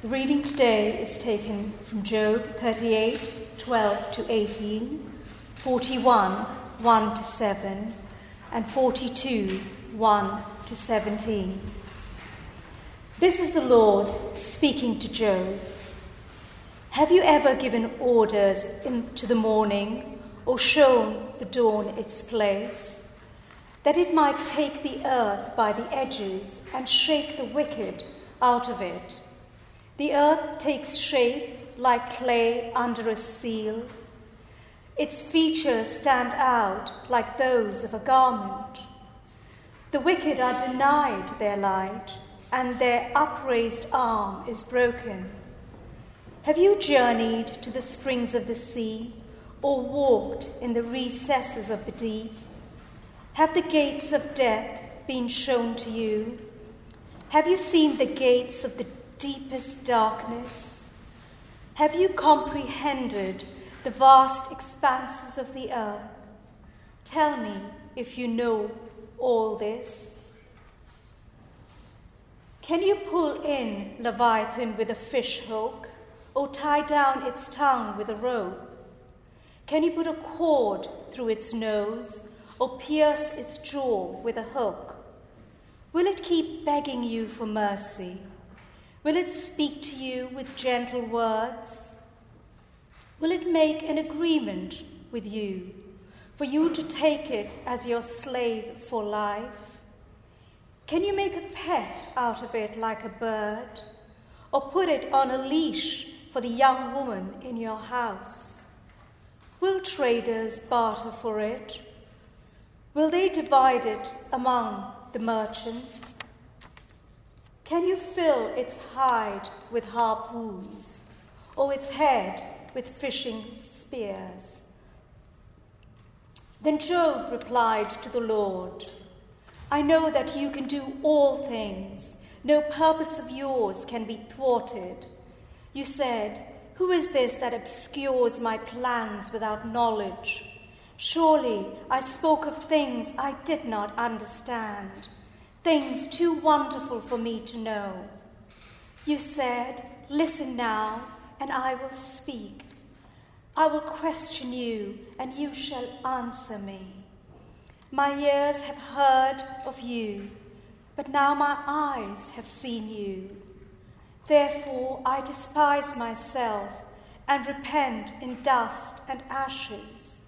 The reading today is taken from Job 38 12 to 18, 41 1 to 7, and 42 1 to 17. This is the Lord speaking to Job. Have you ever given orders into the morning or shown the dawn its place, that it might take the earth by the edges and shake the wicked out of it? The earth takes shape like clay under a seal. Its features stand out like those of a garment. The wicked are denied their light, and their upraised arm is broken. Have you journeyed to the springs of the sea, or walked in the recesses of the deep? Have the gates of death been shown to you? Have you seen the gates of the deepest darkness? Have you comprehended the vast expanses of the earth? Tell me if you know all this. Can you pull in Leviathan with a fish hook, or tie down its tongue with a rope? Can you put a cord through its nose, or pierce its jaw with a hook? Will it keep begging you for mercy? Will it speak to you with gentle words? Will it make an agreement with you for you to take it as your slave for life? Can you make a pet out of it like a bird, or put it on a leash for the young woman in your house? Will traders barter for it? Will they divide it among the merchants? Can you fill its hide with harpoons, or its head with fishing spears? Then Job replied to the Lord, I know that you can do all things. No purpose of yours can be thwarted. You said, Who is this that obscures my plans without knowledge? Surely I spoke of things I did not understand things too wonderful for me to know. You said, Listen now, and I will speak. I will question you, and you shall answer me. My ears have heard of you, but now my eyes have seen you. Therefore I despise myself and repent in dust and ashes.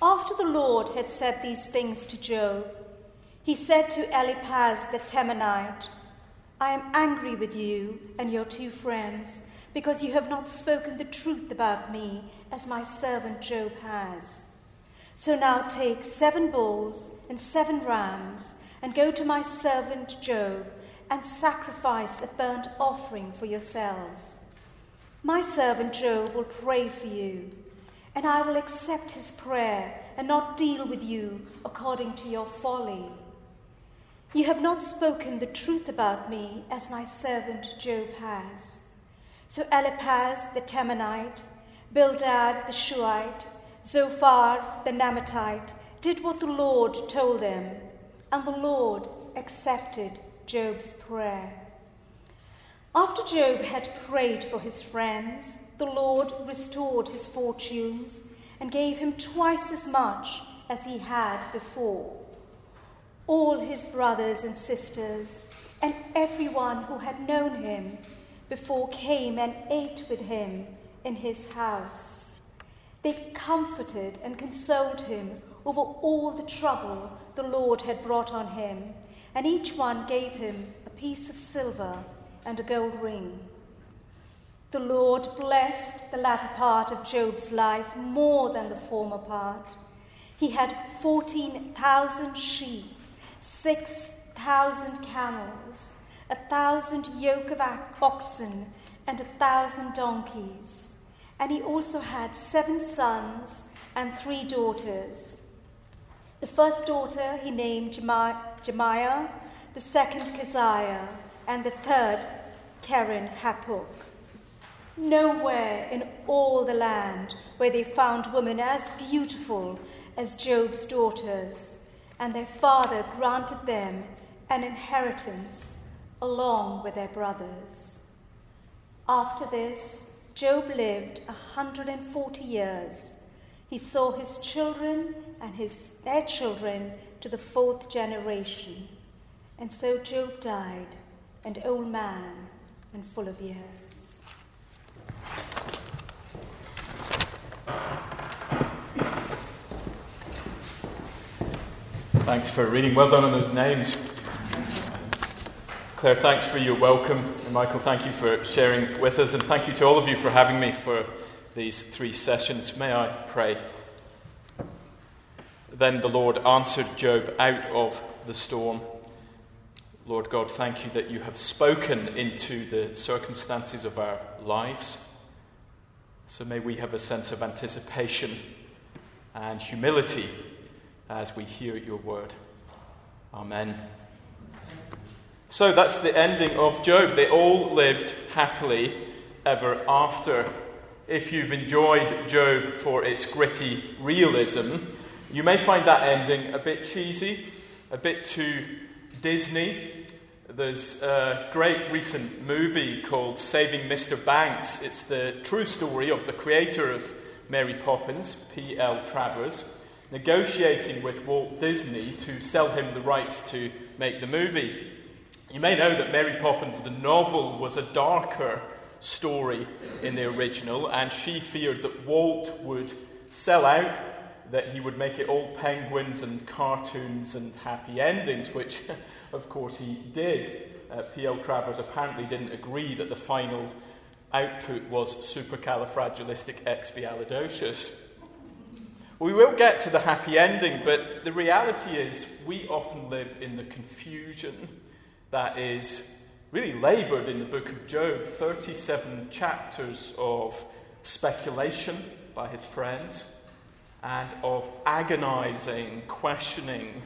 After the Lord had said these things to Job, he said to Eliphaz the Temanite, I am angry with you and your two friends because you have not spoken the truth about me as my servant Job has. So now take seven bulls and seven rams and go to my servant Job and sacrifice a burnt offering for yourselves. My servant Job will pray for you, and I will accept his prayer and not deal with you according to your folly. You have not spoken the truth about me as my servant Job has. So Eliphaz the Temanite, Bildad the Shuhite, Zophar the Naamathite did what the Lord told them, and the Lord accepted Job's prayer. After Job had prayed for his friends, the Lord restored his fortunes and gave him twice as much as he had before all his brothers and sisters, and everyone who had known him before came and ate with him in his house. They comforted and consoled him over all the trouble the Lord had brought on him, and each one gave him a piece of silver and a gold ring. The Lord blessed the latter part of Job's life more than the former part. He had 14,000 sheep 6,000 camels, a thousand yoke of oxen, and a thousand donkeys. And he also had seven sons and three daughters. The first daughter he named Jemimah, the second Keziah, and the third Keren Happuch. Nowhere in all the land where they found women as beautiful as Job's daughters and their father granted them an inheritance along with their brothers. After this, Job lived a 140 years. He saw his children and his, their children to the fourth generation. And so Job died, an old man and full of years. Thanks for reading. Well done on those names. Claire, thanks for your welcome. And Michael, thank you for sharing with us. And thank you to all of you for having me for these three sessions. May I pray? Then the Lord answered Job out of the storm. Lord God, thank you that you have spoken into the circumstances of our lives. So may we have a sense of anticipation and humility as we hear your word. Amen. So that's the ending of Job. They all lived happily ever after. If you've enjoyed Job for its gritty realism, you may find that ending a bit cheesy, a bit too Disney. There's a great recent movie called Saving Mr. Banks. It's the true story of the creator of Mary Poppins, P.L. Travers negotiating with Walt Disney to sell him the rights to make the movie. You may know that Mary Poppins, the novel, was a darker story in the original, and she feared that Walt would sell out, that he would make it all penguins and cartoons and happy endings, which, of course, he did. Uh, P.L. Travers apparently didn't agree that the final output was supercalifragilisticexpialidocious. We will get to the happy ending, but the reality is we often live in the confusion that is really laboured in the book of Job 37 chapters of speculation by his friends and of agonising questioning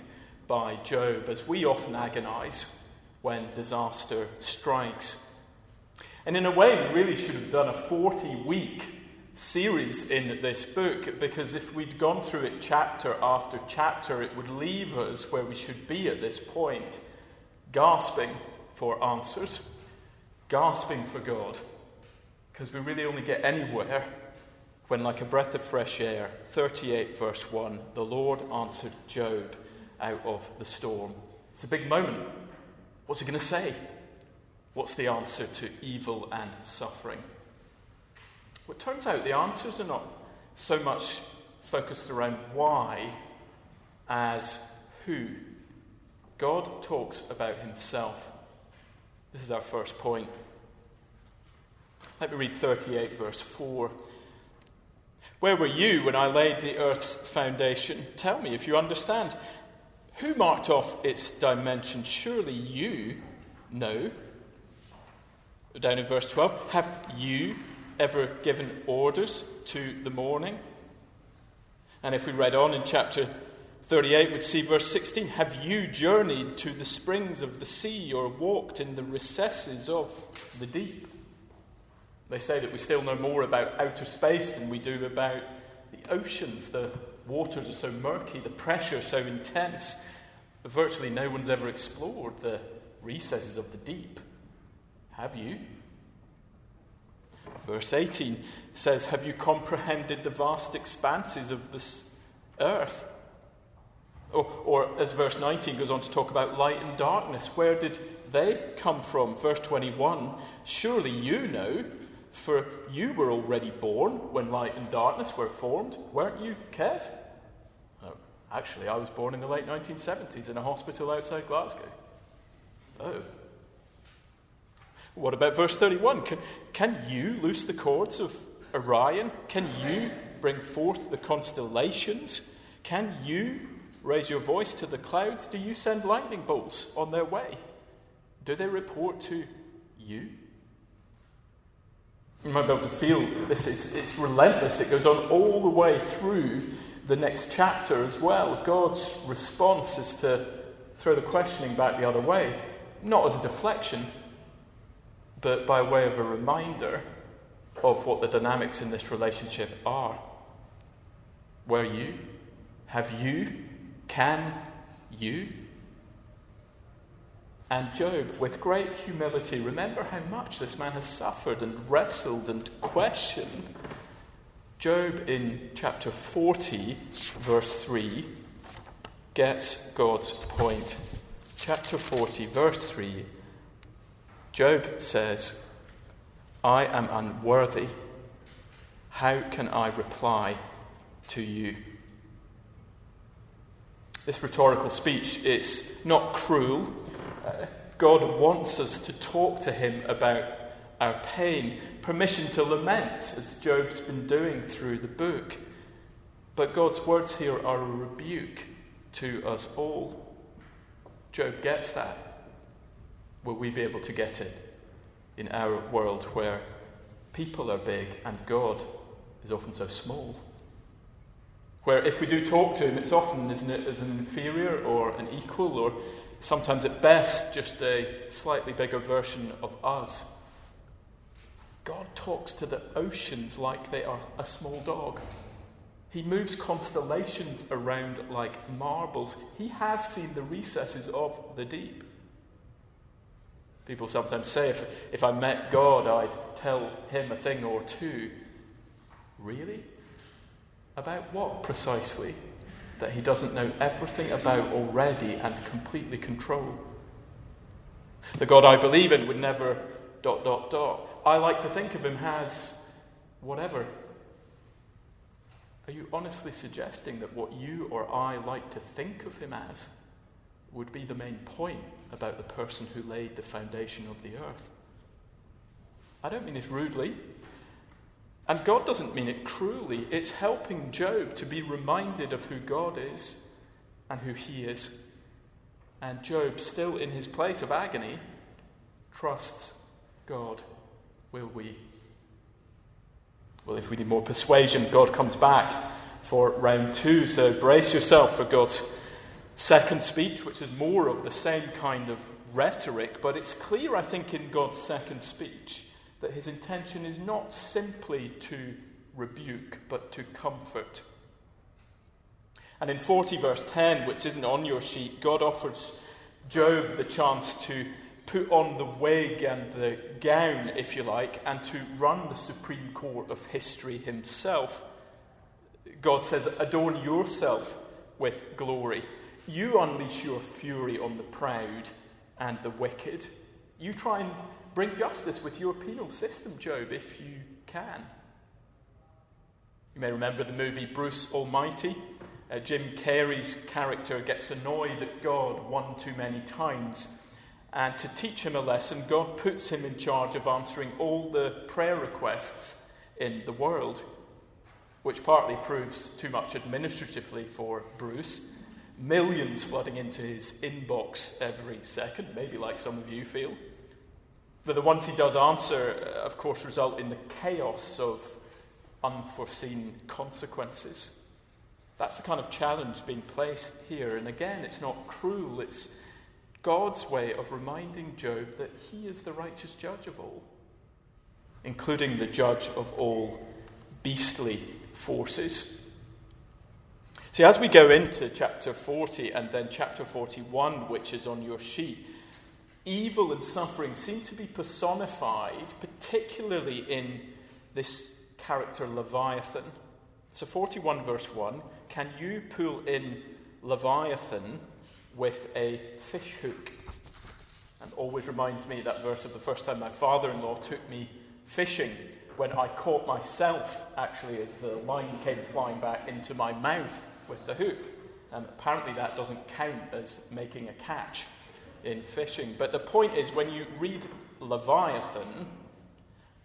by Job, as we often agonise when disaster strikes. And in a way, we really should have done a 40 week series in this book because if we'd gone through it chapter after chapter, it would leave us where we should be at this point, gasping for answers, gasping for God, because we really only get anywhere when, like a breath of fresh air, 38 verse 1, the Lord answered Job out of the storm. It's a big moment. What's he going to say? What's the answer to evil and suffering? Well, it turns out the answers are not so much focused around why as who. God talks about himself. This is our first point. Let me read 38, verse 4. Where were you when I laid the earth's foundation? Tell me if you understand. Who marked off its dimensions? Surely you know. Down in verse 12, have you ever given orders to the morning? And if we read on in chapter 38, we'd see verse 16 Have you journeyed to the springs of the sea or walked in the recesses of the deep? They say that we still know more about outer space than we do about the oceans. The waters are so murky, the pressure so intense. Virtually no one's ever explored the recesses of the deep. Have you? Verse 18 says, Have you comprehended the vast expanses of this earth? Or, or, as verse 19 goes on to talk about light and darkness, where did they come from? Verse 21 Surely you know, for you were already born when light and darkness were formed, weren't you, Kev? No, actually, I was born in the late 1970s in a hospital outside Glasgow. Oh, what about verse 31? Can, can you loose the cords of Orion? Can you bring forth the constellations? Can you raise your voice to the clouds? Do you send lightning bolts on their way? Do they report to you? You might be able to feel this. It's, it's relentless. It goes on all the way through the next chapter as well. God's response is to throw the questioning back the other way, not as a deflection, but by way of a reminder of what the dynamics in this relationship are. Were you? Have you? Can you? And Job, with great humility, remember how much this man has suffered and wrestled and questioned. Job in chapter 40, verse 3, gets God's point. Chapter 40, verse 3, Job says, I am unworthy. How can I reply to you? This rhetorical speech is not cruel. Uh, God wants us to talk to Him about our pain, permission to lament, as Job's been doing through the book. But God's words here are a rebuke to us all. Job gets that. Will we be able to get it in our world where people are big and God is often so small? Where if we do talk to him, it's often, isn't it, as an inferior or an equal, or sometimes at best just a slightly bigger version of us. God talks to the oceans like they are a small dog. He moves constellations around like marbles. He has seen the recesses of the deep. People sometimes say, if, if I met God, I'd tell him a thing or two. Really? About what precisely? That he doesn't know everything about already and completely control. The God I believe in would never dot dot dot. I like to think of him as whatever. Are you honestly suggesting that what you or I like to think of him as would be the main point about the person who laid the foundation of the earth? I don't mean this rudely. And God doesn't mean it cruelly. It's helping Job to be reminded of who God is and who he is. And Job, still in his place of agony, trusts God. Will we? Well, if we need more persuasion, God comes back for round two. So brace yourself for God's second speech, which is more of the same kind of rhetoric. But it's clear, I think, in God's second speech that his intention is not simply to rebuke, but to comfort. And in 40, verse 10, which isn't on your sheet, God offers Job the chance to put on the wig and the gown, if you like, and to run the Supreme Court of history himself. God says, Adorn yourself with glory. You unleash your fury on the proud and the wicked. You try and bring justice with your penal system, Job, if you can. You may remember the movie Bruce Almighty. Uh, Jim Carrey's character gets annoyed at God one too many times. And to teach him a lesson, God puts him in charge of answering all the prayer requests in the world, which partly proves too much administratively for Bruce. Millions flooding into his inbox every second, maybe like some of you feel. But the ones he does answer, uh, of course, result in the chaos of unforeseen consequences. That's the kind of challenge being placed here. And again, it's not cruel, it's God's way of reminding Job that he is the righteous judge of all, including the judge of all beastly forces. See, as we go into chapter 40 and then chapter 41, which is on your sheet, evil and suffering seem to be personified, particularly in this character Leviathan. So, 41 verse 1 Can you pull in Leviathan with a fish hook? And always reminds me that verse of the first time my father in law took me fishing when I caught myself, actually, as the line came flying back into my mouth with the hook. Um, apparently, that doesn't count as making a catch in fishing. But the point is, when you read Leviathan,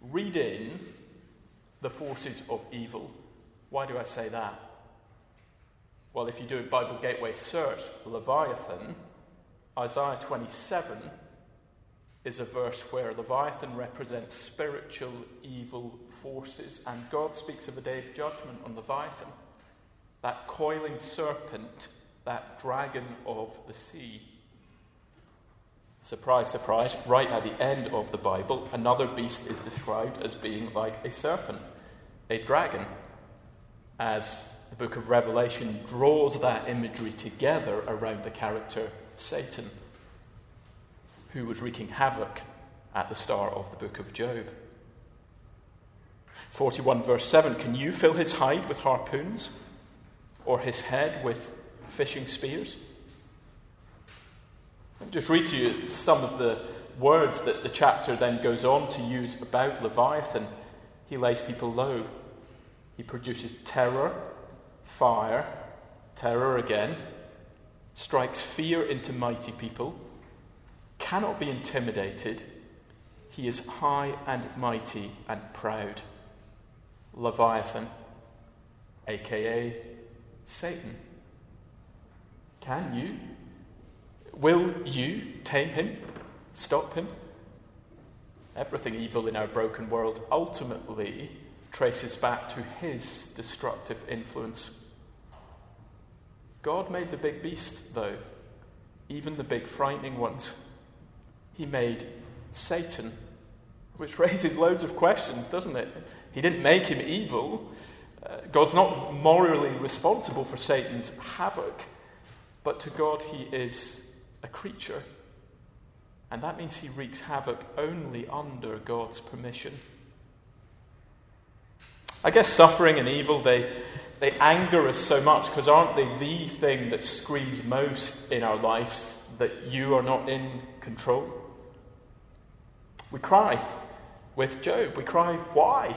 read in the forces of evil. Why do I say that? Well, if you do a Bible Gateway search, Leviathan, Isaiah 27 is a verse where Leviathan represents spiritual evil forces, and God speaks of a day of judgment on Leviathan, that coiling serpent, that dragon of the sea. Surprise, surprise, right at the end of the Bible, another beast is described as being like a serpent, a dragon, as the book of Revelation draws that imagery together around the character Satan. who was wreaking havoc at the start of the book of Job. 41 verse 7 Can you fill his hide with harpoons or his head with fishing spears? I'll just read to you some of the words that the chapter then goes on to use about Leviathan. He lays people low. He produces terror, fire, terror again, strikes fear into mighty people, cannot be intimidated. He is high and mighty and proud. Leviathan, aka Satan. Can you? Will you tame him? Stop him? Everything evil in our broken world ultimately traces back to his destructive influence. God made the big beast, though, even the big frightening ones. He made Satan, which raises loads of questions, doesn't it? He didn't make him evil. God's not morally responsible for Satan's havoc, but to God, he is a creature. And that means he wreaks havoc only under God's permission. I guess suffering and evil, they, they anger us so much because aren't they the thing that screams most in our lives that you are not in control? We cry with Job. We cry, why?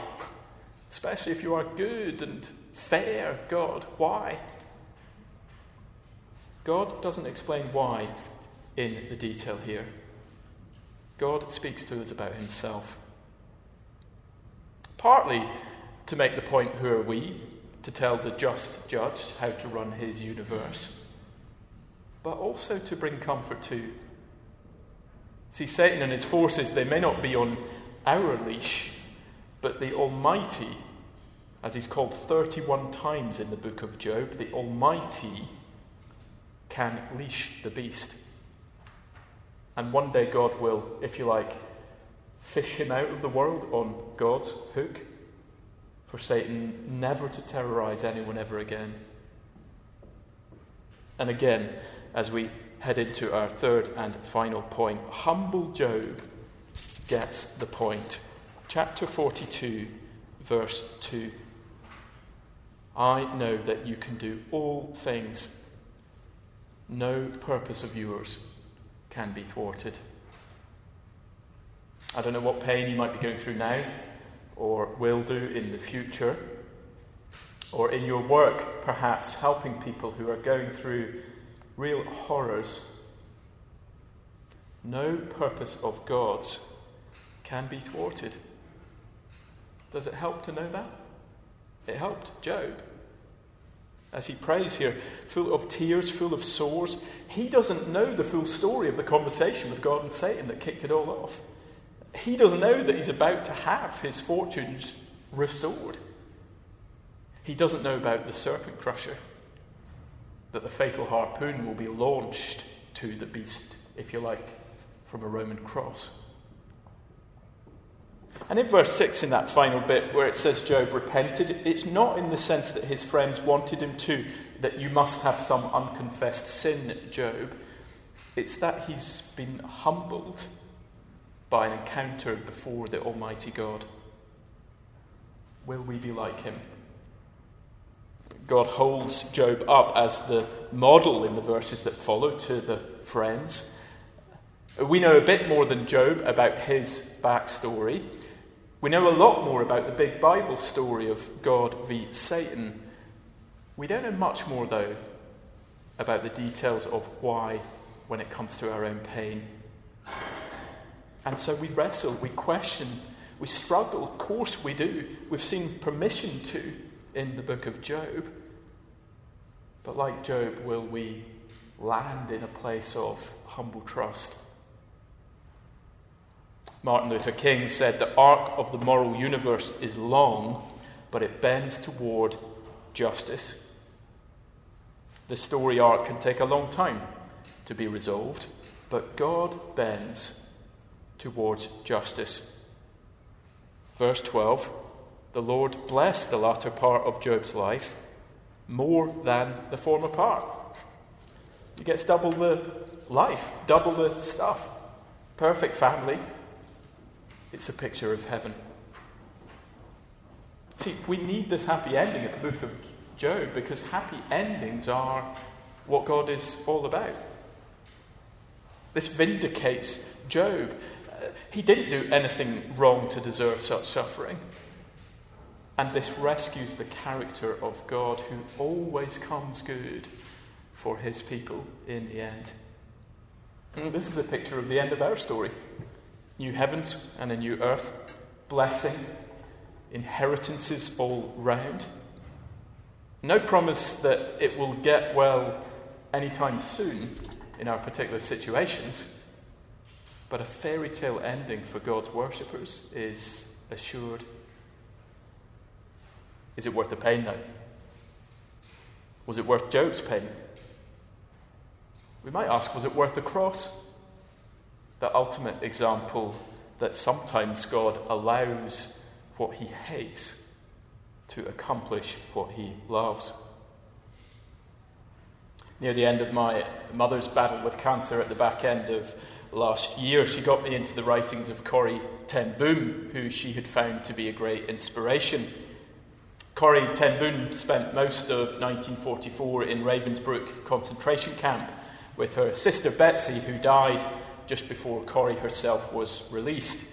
Especially if you are good and fair, God, why? God doesn't explain why in the detail here. God speaks to us about himself. Partly to make the point who are we, to tell the just judge how to run his universe, but also to bring comfort too. See, Satan and his forces, they may not be on our leash, but the Almighty, as he's called 31 times in the book of Job, the Almighty can leash the beast. And one day God will, if you like, fish him out of the world on God's hook for Satan never to terrorize anyone ever again. And again, as we head into our third and final point, humble Job gets the point. Chapter 42, verse 2. I know that you can do all things. No purpose of yours can be thwarted. I don't know what pain you might be going through now or will do in the future, or in your work, perhaps helping people who are going through real horrors. No purpose of God's can be thwarted. Does it help to know that? It helped Job. As he prays here, full of tears, full of sores, he doesn't know the full story of the conversation with God and Satan that kicked it all off. He doesn't know that he's about to have his fortunes restored. He doesn't know about the serpent crusher, that the fatal harpoon will be launched to the beast, if you like, from a Roman cross. And in verse 6, in that final bit where it says Job repented, it's not in the sense that his friends wanted him to, that you must have some unconfessed sin, Job. It's that he's been humbled by an encounter before the Almighty God. Will we be like him? God holds Job up as the model in the verses that follow to the friends. We know a bit more than Job about his backstory. We know a lot more about the big Bible story of God v. Satan. We don't know much more, though, about the details of why when it comes to our own pain. And so we wrestle, we question, we struggle. Of course we do. We've seen permission to in the book of Job. But like Job, will we land in a place of humble trust? Martin Luther King said the arc of the moral universe is long, but it bends toward justice. The story arc can take a long time to be resolved, but God bends towards justice. Verse 12 The Lord blessed the latter part of Job's life more than the former part. He gets double the life, double the stuff. perfect family. It's a picture of heaven. See, we need this happy ending at the book of Job because happy endings are what God is all about. This vindicates Job. Uh, he didn't do anything wrong to deserve such suffering. And this rescues the character of God who always comes good for his people in the end. And this is a picture of the end of our story new heavens and a new earth, blessing, inheritances all round. No promise that it will get well anytime soon in our particular situations, but a fairy tale ending for God's worshippers is assured. Is it worth the pain, though? Was it worth Job's pain? We might ask, was it worth the cross? The ultimate example that sometimes God allows what he hates to accomplish what he loves. Near the end of my mother's battle with cancer at the back end of last year, she got me into the writings of Corrie Ten Boom, who she had found to be a great inspiration. Corrie Ten Boom spent most of 1944 in Ravensbrück concentration camp with her sister Betsie, who died just before Corrie herself was released.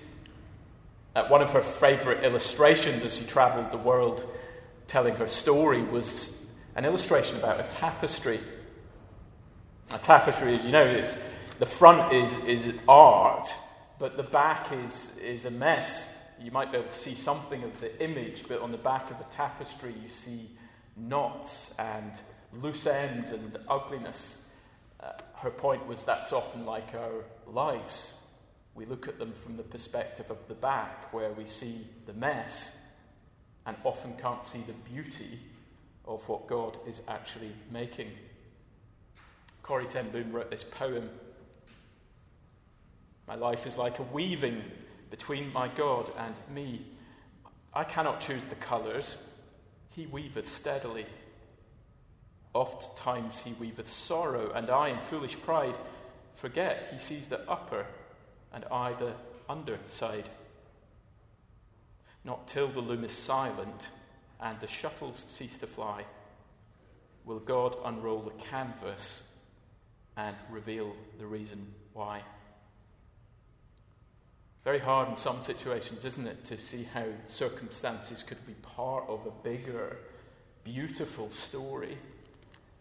Uh, one of her favourite illustrations as she travelled the world telling her story was an illustration about a tapestry. A tapestry, as you know, is the front is, is art, but the back is, is a mess. You might be able to see something of the image, but on the back of a tapestry, you see knots and loose ends and ugliness. Her point was that's often like our lives. We look at them from the perspective of the back, where we see the mess and often can't see the beauty of what God is actually making. Corrie Ten Boom wrote this poem My life is like a weaving between my God and me. I cannot choose the colours, he weaveth steadily. Oft times he weaveth sorrow, and I, in foolish pride, forget he sees the upper and I the underside. Not till the loom is silent and the shuttles cease to fly will God unroll the canvas and reveal the reason why. Very hard in some situations, isn't it, to see how circumstances could be part of a bigger, beautiful story.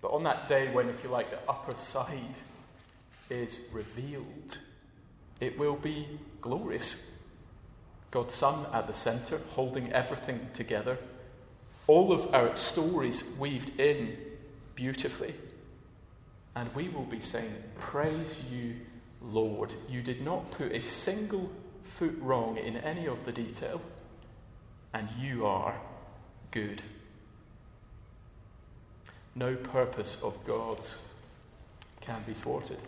But on that day when, if you like, the upper side is revealed, it will be glorious. God's Son at the centre, holding everything together. All of our stories weaved in beautifully. And we will be saying, Praise you, Lord. You did not put a single foot wrong in any of the detail, and you are good no purpose of God's can be thwarted.